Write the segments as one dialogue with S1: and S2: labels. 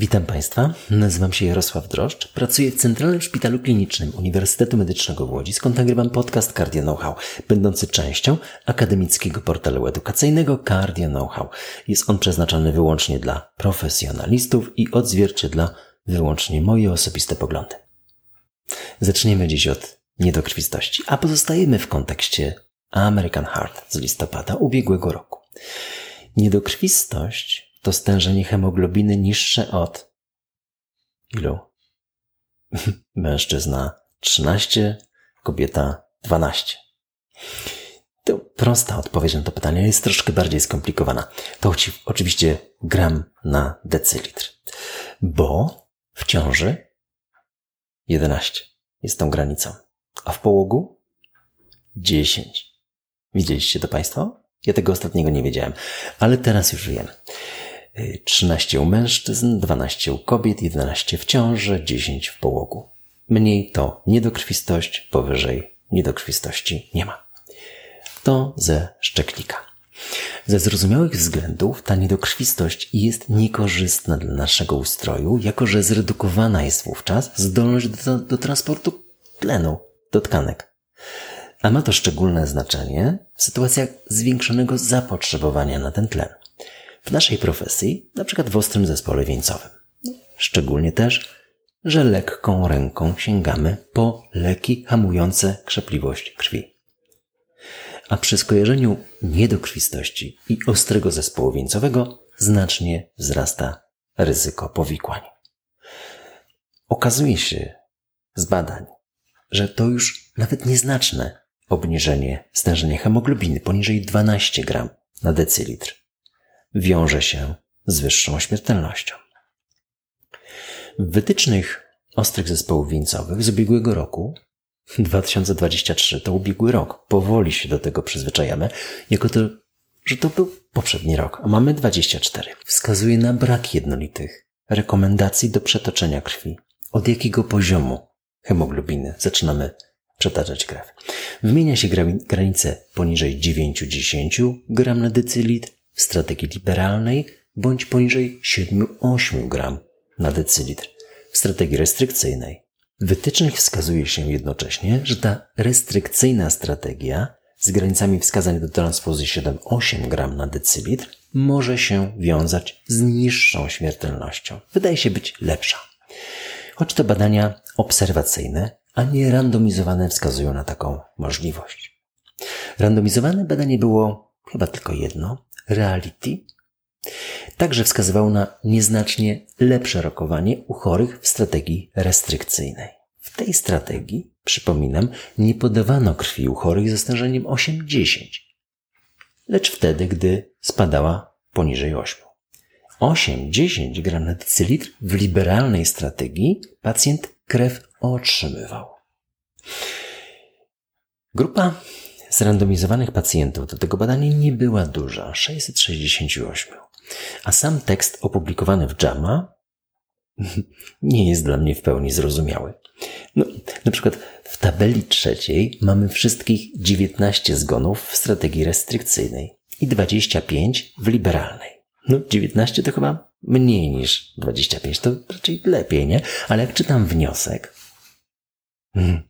S1: Witam Państwa, nazywam się Jarosław Droszcz, pracuję w Centralnym Szpitalu Klinicznym Uniwersytetu Medycznego w Łodzi, skąd nagrywam podcast Cardio Know-how, będący częścią akademickiego portalu edukacyjnego Cardio Know-how. Jest on przeznaczony wyłącznie dla profesjonalistów i odzwierciedla wyłącznie moje osobiste poglądy. Zaczniemy dziś od niedokrwistości, a pozostajemy w kontekście American Heart z listopada ubiegłego roku. Niedokrwistość to stężenie hemoglobiny niższe od ilu? Mężczyzna 13, kobieta 12. To prosta odpowiedź na to pytanie, jest troszkę bardziej skomplikowana. To oczywiście gram na decylitr, bo w ciąży 11 jest tą granicą, a w połogu 10. Widzieliście to Państwo? Ja tego ostatniego nie wiedziałem, ale teraz już wiem. 13 u mężczyzn, 12 u kobiet, 11 w ciąży, 10 w połogu. Mniej to niedokrwistość, powyżej niedokrwistości nie ma. To ze szczeknika. Ze zrozumiałych względów ta niedokrwistość jest niekorzystna dla naszego ustroju, jako że zredukowana jest wówczas zdolność do, do transportu tlenu do tkanek. A ma to szczególne znaczenie w sytuacjach zwiększonego zapotrzebowania na ten tlen w naszej profesji, na przykład w ostrym zespole wieńcowym. Szczególnie też, że lekką ręką sięgamy po leki hamujące krzepliwość krwi. A przy skojarzeniu niedokrwistości i ostrego zespołu wieńcowego znacznie wzrasta ryzyko powikłań. Okazuje się z badań, że to już nawet nieznaczne obniżenie stężenia hemoglobiny poniżej 12 gram na decylitr wiąże się z wyższą śmiertelnością. W wytycznych ostrych zespołów wieńcowych z ubiegłego roku 2023 to ubiegły rok. Powoli się do tego przyzwyczajamy, jako to, że to był poprzedni rok, a mamy 24. Wskazuje na brak jednolitych rekomendacji do przetoczenia krwi. Od jakiego poziomu hemoglobiny zaczynamy przetaczać krew? Wymienia się granice poniżej 9-10 gram na decylitr, w strategii liberalnej bądź poniżej 7-8 gram na decylitr w strategii restrykcyjnej. W wytycznych wskazuje się jednocześnie, że ta restrykcyjna strategia z granicami wskazań do transfuzji 7-8 gram na decylitr może się wiązać z niższą śmiertelnością. Wydaje się być lepsza. Choć to badania obserwacyjne, a nie randomizowane wskazują na taką możliwość. Randomizowane badanie było chyba tylko jedno, Reality także wskazywał na nieznacznie lepsze rokowanie u chorych w strategii restrykcyjnej. W tej strategii, przypominam, nie podawano krwi u chorych ze stężeniem 8-10, lecz wtedy, gdy spadała poniżej 8. 8-10 gram na decylitr w liberalnej strategii pacjent krew otrzymywał. Grupa Zrandomizowanych pacjentów do tego badania nie była duża 668. A sam tekst opublikowany w JAMA nie jest dla mnie w pełni zrozumiały. No, na przykład w tabeli trzeciej mamy wszystkich 19 zgonów w strategii restrykcyjnej i 25 w liberalnej. No, 19 to chyba mniej niż 25, to raczej lepiej, nie? Ale jak czytam wniosek, hmm,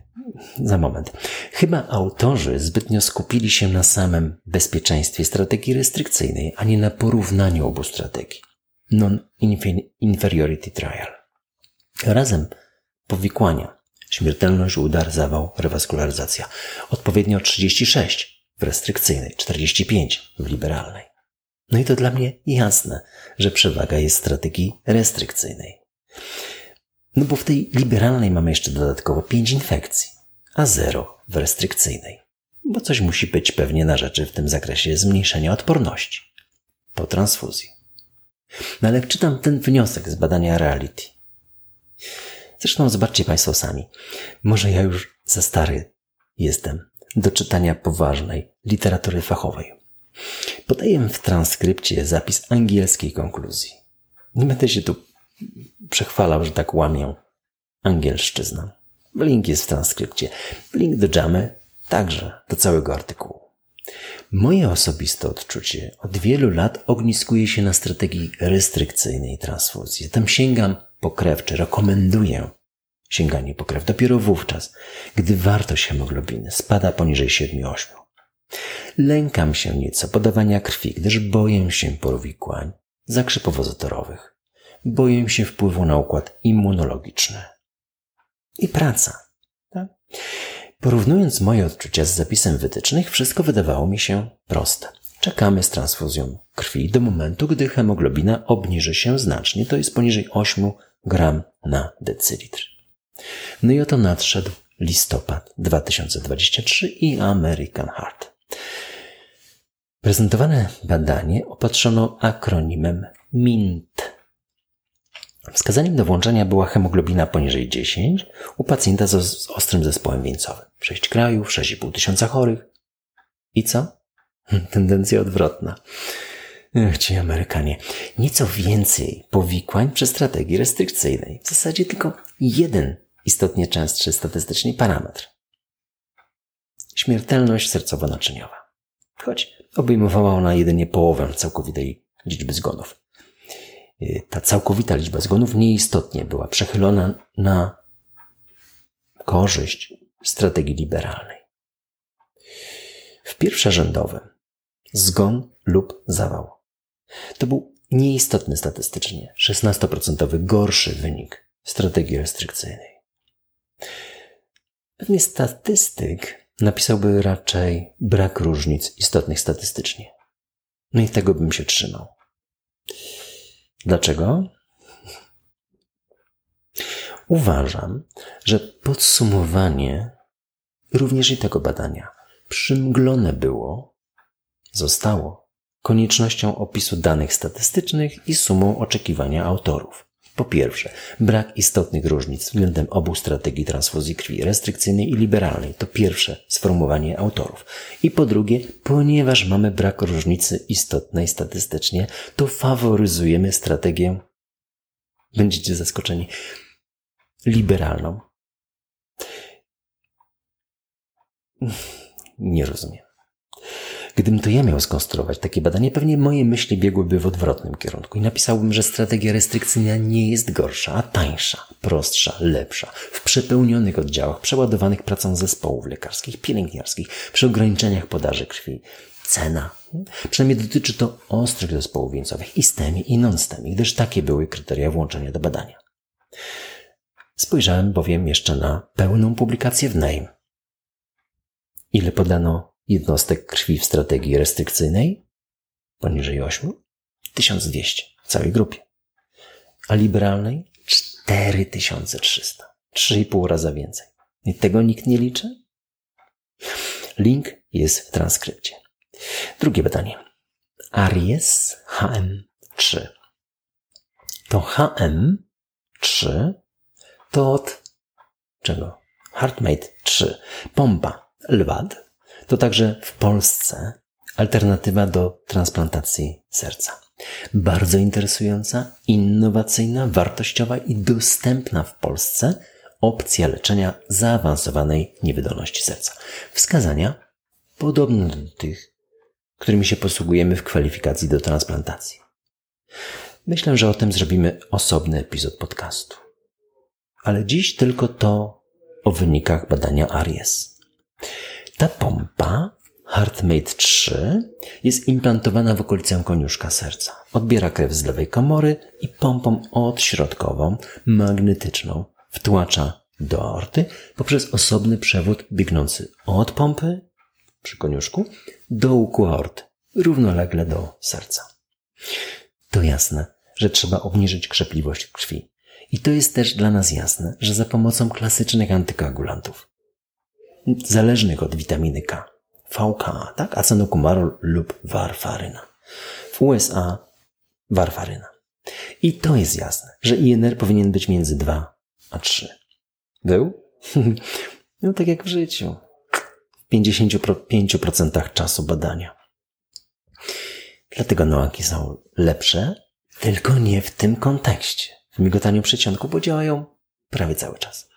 S1: za moment. Chyba autorzy zbytnio skupili się na samym bezpieczeństwie strategii restrykcyjnej, a nie na porównaniu obu strategii. Non-inferiority trial. Razem powikłania, śmiertelność, udar, zawał, rewaskularyzacja. Odpowiednio 36 w restrykcyjnej, 45 w liberalnej. No i to dla mnie jasne, że przewaga jest strategii restrykcyjnej. No bo w tej liberalnej mamy jeszcze dodatkowo 5 infekcji, a 0 w restrykcyjnej. Bo coś musi być pewnie na rzeczy w tym zakresie zmniejszenia odporności po transfuzji. No ale czytam ten wniosek z badania Reality, zresztą zobaczcie Państwo sami, może ja już za stary jestem do czytania poważnej literatury fachowej. Podaję w transkrypcie zapis angielskiej konkluzji. Nie będę się tu przechwalał, że tak łamię angielszczyznę. Link jest w transkrypcie. Link do Jamy także do całego artykułu. Moje osobiste odczucie od wielu lat ogniskuje się na strategii restrykcyjnej transfuzji. Tam sięgam po krew, czy rekomenduję sięganie po krew dopiero wówczas, gdy wartość hemoglobiny spada poniżej 7-8. Lękam się nieco podawania krwi, gdyż boję się powikłań zakrzepowozotorowych. Boję się wpływu na układ immunologiczny. I praca. Tak? Porównując moje odczucia z zapisem wytycznych, wszystko wydawało mi się proste. Czekamy z transfuzją krwi do momentu, gdy hemoglobina obniży się znacznie, to jest poniżej 8 gram na decylitr. No i oto nadszedł listopad 2023 i American Heart. Prezentowane badanie opatrzono akronimem MINT. Wskazaniem do włączenia była hemoglobina poniżej 10 u pacjenta z, ostrym zespołem wieńcowym. 6 krajów, 6,5 tysiąca chorych. I co? Tendencja odwrotna. Ech, ci Amerykanie. Nieco więcej powikłań przy strategii restrykcyjnej. W zasadzie tylko jeden istotnie częstszy statystycznie parametr. Śmiertelność sercowo-naczyniowa. Choć obejmowała ona jedynie połowę całkowitej liczby zgonów. Y, ta całkowita liczba zgonów nieistotnie była przechylona na korzyść strategii liberalnej. W pierwszorzędowym zgon lub zawał. To był nieistotny statystycznie, 16% gorszy wynik strategii restrykcyjnej. Pewnie statystyk napisałby raczej brak różnic istotnych statystycznie. No i tego bym się trzymał. Dlaczego? Uważam, że podsumowanie również i tego badania przymglone było, zostało koniecznością opisu danych statystycznych i sumą oczekiwania autorów. Po pierwsze, brak istotnych różnic względem obu strategii transfuzji krwi, restrykcyjnej i liberalnej. To pierwsze sformułowanie autorów. I po drugie, ponieważ mamy brak różnicy istotnej statystycznie, to faworyzujemy strategię, będziecie zaskoczeni, liberalną. Nie rozumiem. Gdybym to ja miał skonstruować takie badanie, pewnie moje myśli biegłyby w odwrotnym kierunku i napisałbym, że strategia restrykcyjna nie jest gorsza, a tańsza, prostsza, lepsza. W przepełnionych oddziałach, przeładowanych pracą zespołów lekarskich, pielęgniarskich, przy ograniczeniach podaży krwi. Cena. Przynajmniej dotyczy to ostrych zespołów wieńcowych i STEMI i non-STEMI, gdyż takie były kryteria włączenia do badania. Spojrzałem bowiem jeszcze na pełną publikację w NAME. Ile podano jednostek krwi w strategii restrykcyjnej poniżej 8 1200 w całej grupie, a liberalnej 4300, 3,5 raza więcej. I tego nikt nie liczy? Link jest w transkrypcie. Drugie badanie. Aries HM3. To HM3 to od czego? Heartmate 3. Pompa LWAD to także w Polsce alternatywa do transplantacji serca. Bardzo interesująca, innowacyjna, wartościowa i dostępna w Polsce opcja leczenia zaawansowanej niewydolności serca. Wskazania podobne do tych, którymi się posługujemy w kwalifikacji do transplantacji. Myślę, że o tym zrobimy osobny epizod podcastu. Ale dziś tylko to o wynikach badania ARIES. Ta pompa HeartMate 3 jest implantowana w okolicę koniuszka serca. Odbiera krew z lewej komory i pompą odśrodkową, magnetyczną, wtłacza do aorty poprzez osobny przewód biegnący od pompy przy koniuszku do łuku aorty, równolegle do serca. To jasne, że trzeba obniżyć krzepliwość krwi. I to jest też dla nas jasne, że za pomocą klasycznych antykoagulantów zależnych od witaminy K. VK, tak? Acenokumarol lub warfaryna. W USA warfaryna. I to jest jasne, że INR powinien być między 2 a 3. Był? no tak jak w życiu. W 55% czasu badania. Dlatego noaki są lepsze, tylko nie w tym kontekście. W migotaniu przeciągu, bo działają prawie cały czas.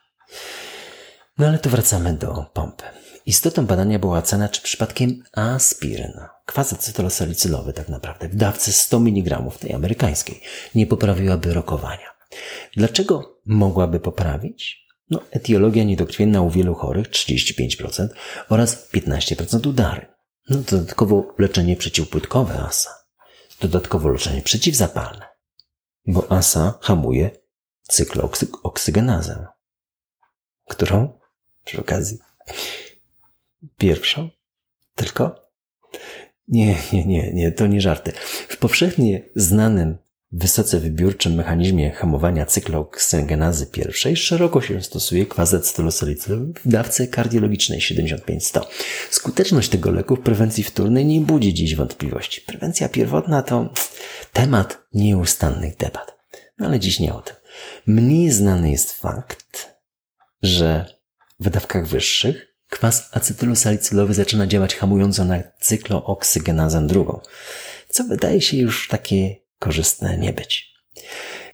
S1: No ale to wracamy do pompy. Istotą badania była ocena, czy przypadkiem aspiryna, kwas acetylosalicylowy tak naprawdę, w dawce 100 mg tej amerykańskiej, nie poprawiłaby rokowania. Dlaczego mogłaby poprawić? No, etiologia niedokrwienna u wielu chorych 35% oraz 15% udary. No, dodatkowo leczenie przeciwpłytkowe ASA. Dodatkowo leczenie przeciwzapalne. Bo ASA hamuje cykloksygenazę, którą przy okazji pierwszą tylko nie, nie, nie, nie, to nie żarty. W powszechnie znanym wysoce wybiórczym mechanizmie hamowania cykloksygenazy pierwszej szeroko się stosuje stylosalicylowy w dawce kardiologicznej 75-100. Skuteczność tego leku w prewencji wtórnej nie budzi dziś wątpliwości. Prewencja pierwotna to temat nieustannych debat. No ale dziś nie o tym. Mniej znany jest fakt, że w dawkach wyższych kwas acetylosalicylowy zaczyna działać hamująco na cykloooksygenazę drugą, co wydaje się już takie korzystne nie być.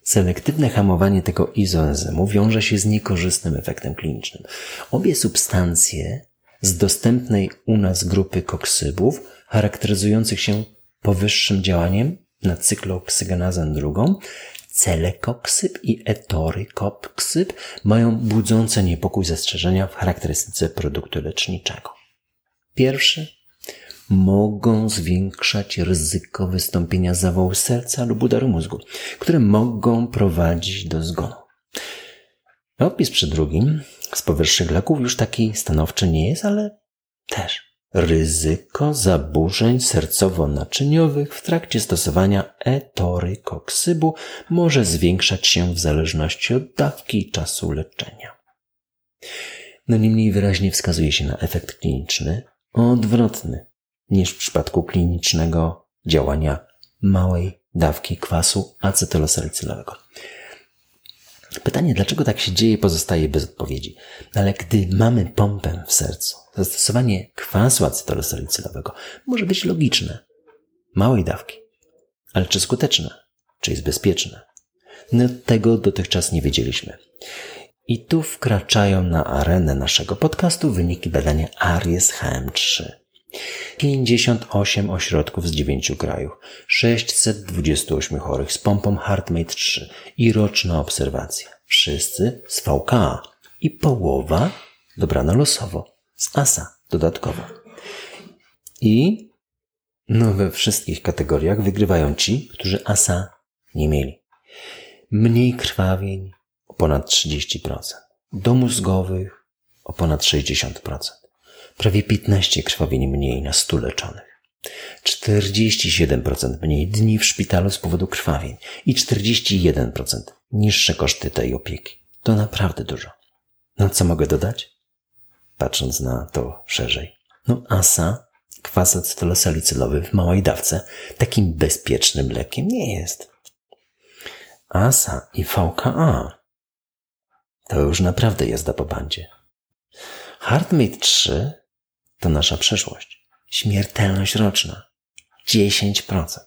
S1: Selektywne hamowanie tego izoenzymu wiąże się z niekorzystnym efektem klinicznym. Obie substancje z dostępnej u nas grupy koksybów, charakteryzujących się powyższym działaniem na cykloooksygenazę drugą, celekoksyb i etorykoksyb mają budzące niepokój zastrzeżenia w charakterystyce produktu leczniczego. Pierwszy mogą zwiększać ryzyko wystąpienia zawału serca lub udaru mózgu, które mogą prowadzić do zgonu. Opis przy drugim z powyższych leków już taki stanowczy nie jest, ale też ryzyko zaburzeń sercowo-naczyniowych w trakcie stosowania etorykoksybu może zwiększać się w zależności od dawki i czasu leczenia. No niemniej wyraźnie wskazuje się na efekt kliniczny odwrotny niż w przypadku klinicznego działania małej dawki kwasu acetylosalicylowego. Pytanie, dlaczego tak się dzieje, pozostaje bez odpowiedzi. Ale gdy mamy pompę w sercu, zastosowanie kwasu acetylosalicylowego może być logiczne. Małej dawki. Ale czy skuteczne? Czy jest bezpieczne? No, tego dotychczas nie wiedzieliśmy. I tu wkraczają na arenę naszego podcastu wyniki badania ARIES HM3. 58 ośrodków z 9 krajów, 628 chorych z pompą HeartMate 3 i roczna obserwacja. Wszyscy z VKA i połowa dobrana losowo, z ASA dodatkowo. I no we wszystkich kategoriach wygrywają ci, którzy ASA nie mieli. Mniej krwawień o ponad 30%, do mózgowych o ponad 60% prawie 15 krwawień mniej na 100 leczonych. 47% mniej dni w szpitalu z powodu krwawień i 41% niższe koszty tej opieki. To naprawdę dużo. No co mogę dodać? Patrząc na to szerzej. No ASA, kwas acetylosalicylowy w małej dawce, takim bezpiecznym lekiem nie jest. ASA i VKA to już naprawdę jazda po bandzie. HeartMate 3 to nasza przyszłość. Śmiertelność roczna 10%.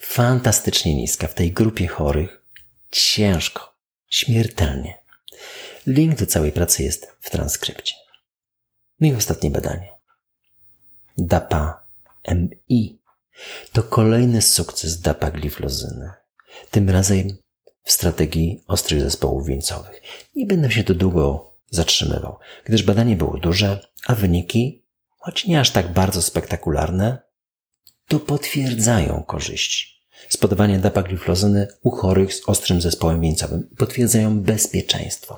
S1: Fantastycznie niska w tej grupie chorych. Ciężko, śmiertelnie. Link do całej pracy jest w transkrypcie. No i ostatnie badanie. DAPA MI to kolejny sukces DAPA gliflozyny. Tym razem w strategii ostrych zespołów wieńcowych. Nie będę się tu długo zatrzymywał, gdyż badanie było duże, a wyniki choć nie aż tak bardzo spektakularne, to potwierdzają korzyści. Spodawanie dapagliflozyny u chorych z ostrym zespołem wieńcowym potwierdzają bezpieczeństwo.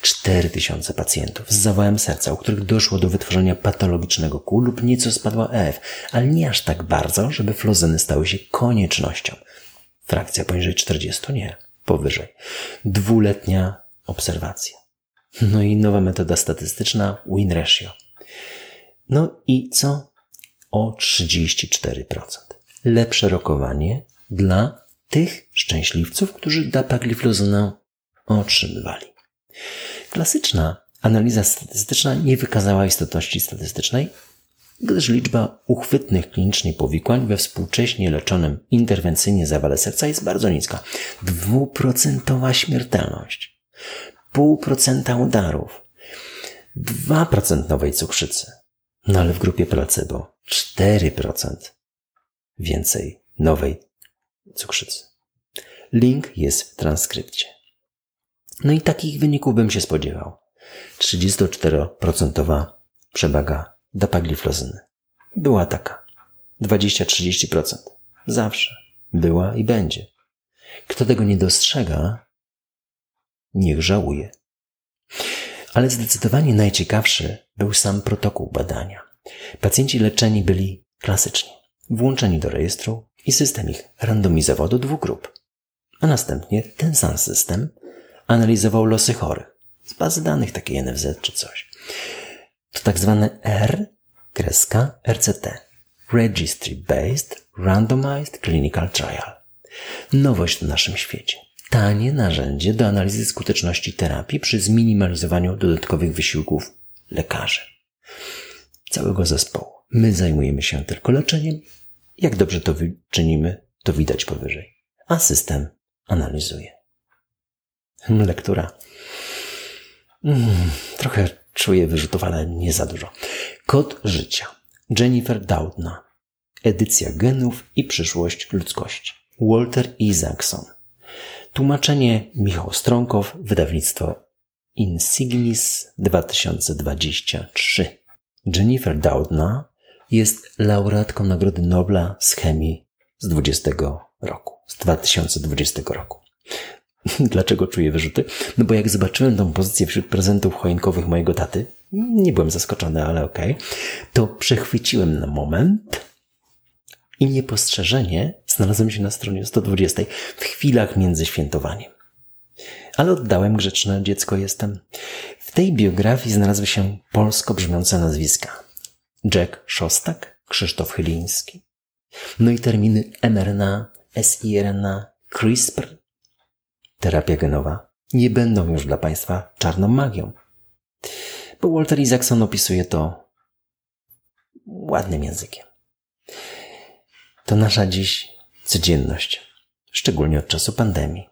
S1: 4000 pacjentów z zawałem serca, u których doszło do wytworzenia patologicznego kół lub nieco spadła EF, ale nie aż tak bardzo, żeby flozyny stały się koniecznością. Frakcja poniżej 40 nie, powyżej. Dwuletnia obserwacja. No i nowa metoda statystyczna win ratio. No i co? O 34%. Lepsze rokowanie dla tych szczęśliwców, którzy dapagliflozynę otrzymywali. Klasyczna analiza statystyczna nie wykazała istotności statystycznej, gdyż liczba uchwytnych klinicznie powikłań we współcześnie leczonym interwencyjnie zawale serca jest bardzo niska. Dwuprocentowa śmiertelność, pół procenta udarów, 2% nowej cukrzycy. No ale w grupie placebo 4% więcej nowej cukrzycy. Link jest w transkrypcie. No i takich wyników bym się spodziewał. 34% przewaga dapagliflozyny. Była taka. 20-30%. Zawsze. Była i będzie. Kto tego nie dostrzega, niech żałuje. Ale zdecydowanie najciekawszy był sam protokół badania. Pacjenci leczeni byli klasycznie, włączeni do rejestru i system ich randomizował do dwóch grup. A następnie ten sam system analizował losy chorych z bazy danych takiej NFZ czy coś. To tak zwane R, kreska, RCT. Registry Based Randomized Clinical Trial. Nowość w naszym świecie. Tanie narzędzie do analizy skuteczności terapii przy zminimalizowaniu dodatkowych wysiłków lekarzy. Całego zespołu. My zajmujemy się tylko leczeniem. Jak dobrze to czynimy, to widać powyżej. A system analizuje. Lektura. Mm, trochę czuję wyrzutów, ale nie za dużo. Kod życia. Jennifer Doudna. Edycja genów i przyszłość ludzkości. Walter Isaacson. Tłumaczenie Michał Strąkow, wydawnictwo Insignis 2023. Jennifer Doudna jest laureatką Nagrody Nobla z chemii z 20 roku, z 2020 roku. Dlaczego czuję wyrzuty? No bo jak zobaczyłem tą pozycję wśród prezentów choinkowych mojego taty, nie byłem zaskoczony, ale okej, okay, to przechwyciłem na moment i niepostrzeżenie znalazłem się na stronie 120 w chwilach między świętowaniem. Ale oddałem grzeczne dziecko jestem. W tej biografii znalazły się polsko brzmiące nazwiska. Jack Szostak, Krzysztof Chyliński. No i terminy mRNA, siRNA, CRISPR, terapia genowa nie będą już dla Państwa czarną magią. Bo Walter Isaacson opisuje to ładnym językiem. To nasza dziś codzienność, szczególnie od czasu pandemii.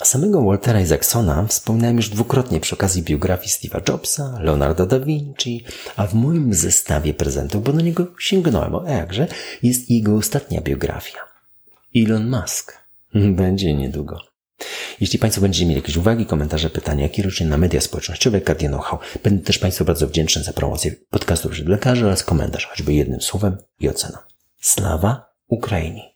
S1: A samego Waltera Isaacsona wspominałem już dwukrotnie przy okazji biografii Steve'a Jobsa, Leonardo da Vinci, a w moim zestawie prezentów, bo do niego sięgnąłem, o jakże, jest jego ostatnia biografia. Elon Musk. Będzie niedługo. Jeśli Państwo będziecie mieli jakieś uwagi, komentarze, pytania, kieruję na media społecznościowe Cardio Know-how. Będę też Państwu bardzo wdzięczny za promocję podcastu wśród lekarzy oraz komentarz, choćby jednym słowem i oceną. Слава Україні!